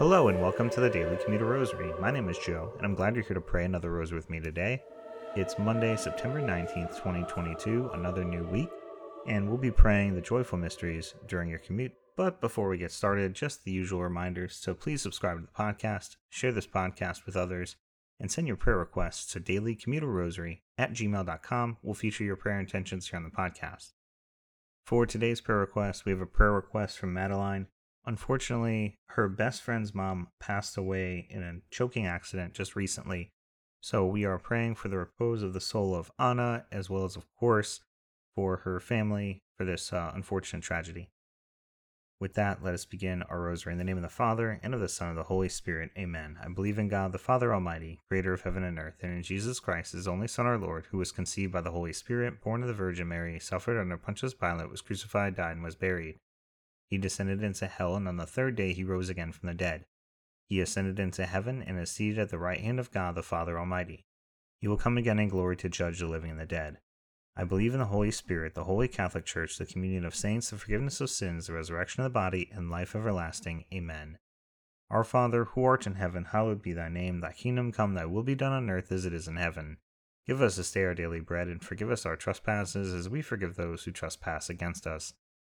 Hello and welcome to the Daily Commuter Rosary. My name is Joe, and I'm glad you're here to pray another rosary with me today. It's Monday, September 19th, 2022, another new week, and we'll be praying the joyful mysteries during your commute. But before we get started, just the usual reminders so please subscribe to the podcast, share this podcast with others, and send your prayer requests to dailycommuterrosary at gmail.com. We'll feature your prayer intentions here on the podcast. For today's prayer request, we have a prayer request from Madeline Unfortunately, her best friend's mom passed away in a choking accident just recently. So we are praying for the repose of the soul of Anna, as well as, of course, for her family for this uh, unfortunate tragedy. With that, let us begin our rosary in the name of the Father, and of the Son, and of the Holy Spirit. Amen. I believe in God, the Father Almighty, creator of heaven and earth, and in Jesus Christ, his only Son, our Lord, who was conceived by the Holy Spirit, born of the Virgin Mary, suffered under Pontius Pilate, was crucified, died, and was buried he descended into hell, and on the third day he rose again from the dead. He ascended into heaven and is seated at the right hand of God the Father Almighty. He will come again in glory to judge the living and the dead. I believe in the Holy Spirit, the Holy Catholic Church, the communion of saints, the forgiveness of sins, the resurrection of the body, and life everlasting. Amen. Our Father, who art in heaven, hallowed be thy name. Thy kingdom come, thy will be done on earth as it is in heaven. Give us this day our daily bread, and forgive us our trespasses, as we forgive those who trespass against us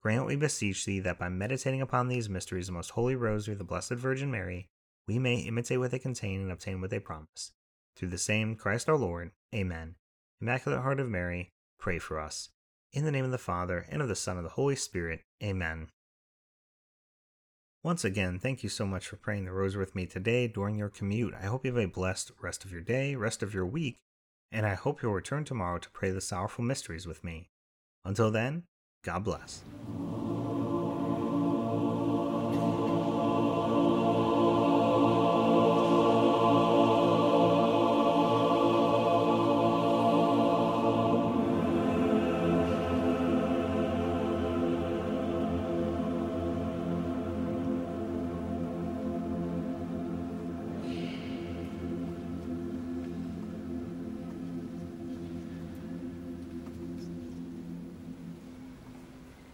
Grant, we beseech thee, that by meditating upon these mysteries the most holy rosary of the Blessed Virgin Mary, we may imitate what they contain and obtain what they promise. Through the same Christ our Lord. Amen. Immaculate Heart of Mary, pray for us. In the name of the Father, and of the Son, and of the Holy Spirit. Amen. Once again, thank you so much for praying the rosary with me today during your commute. I hope you have a blessed rest of your day, rest of your week, and I hope you'll return tomorrow to pray the sorrowful mysteries with me. Until then, God bless.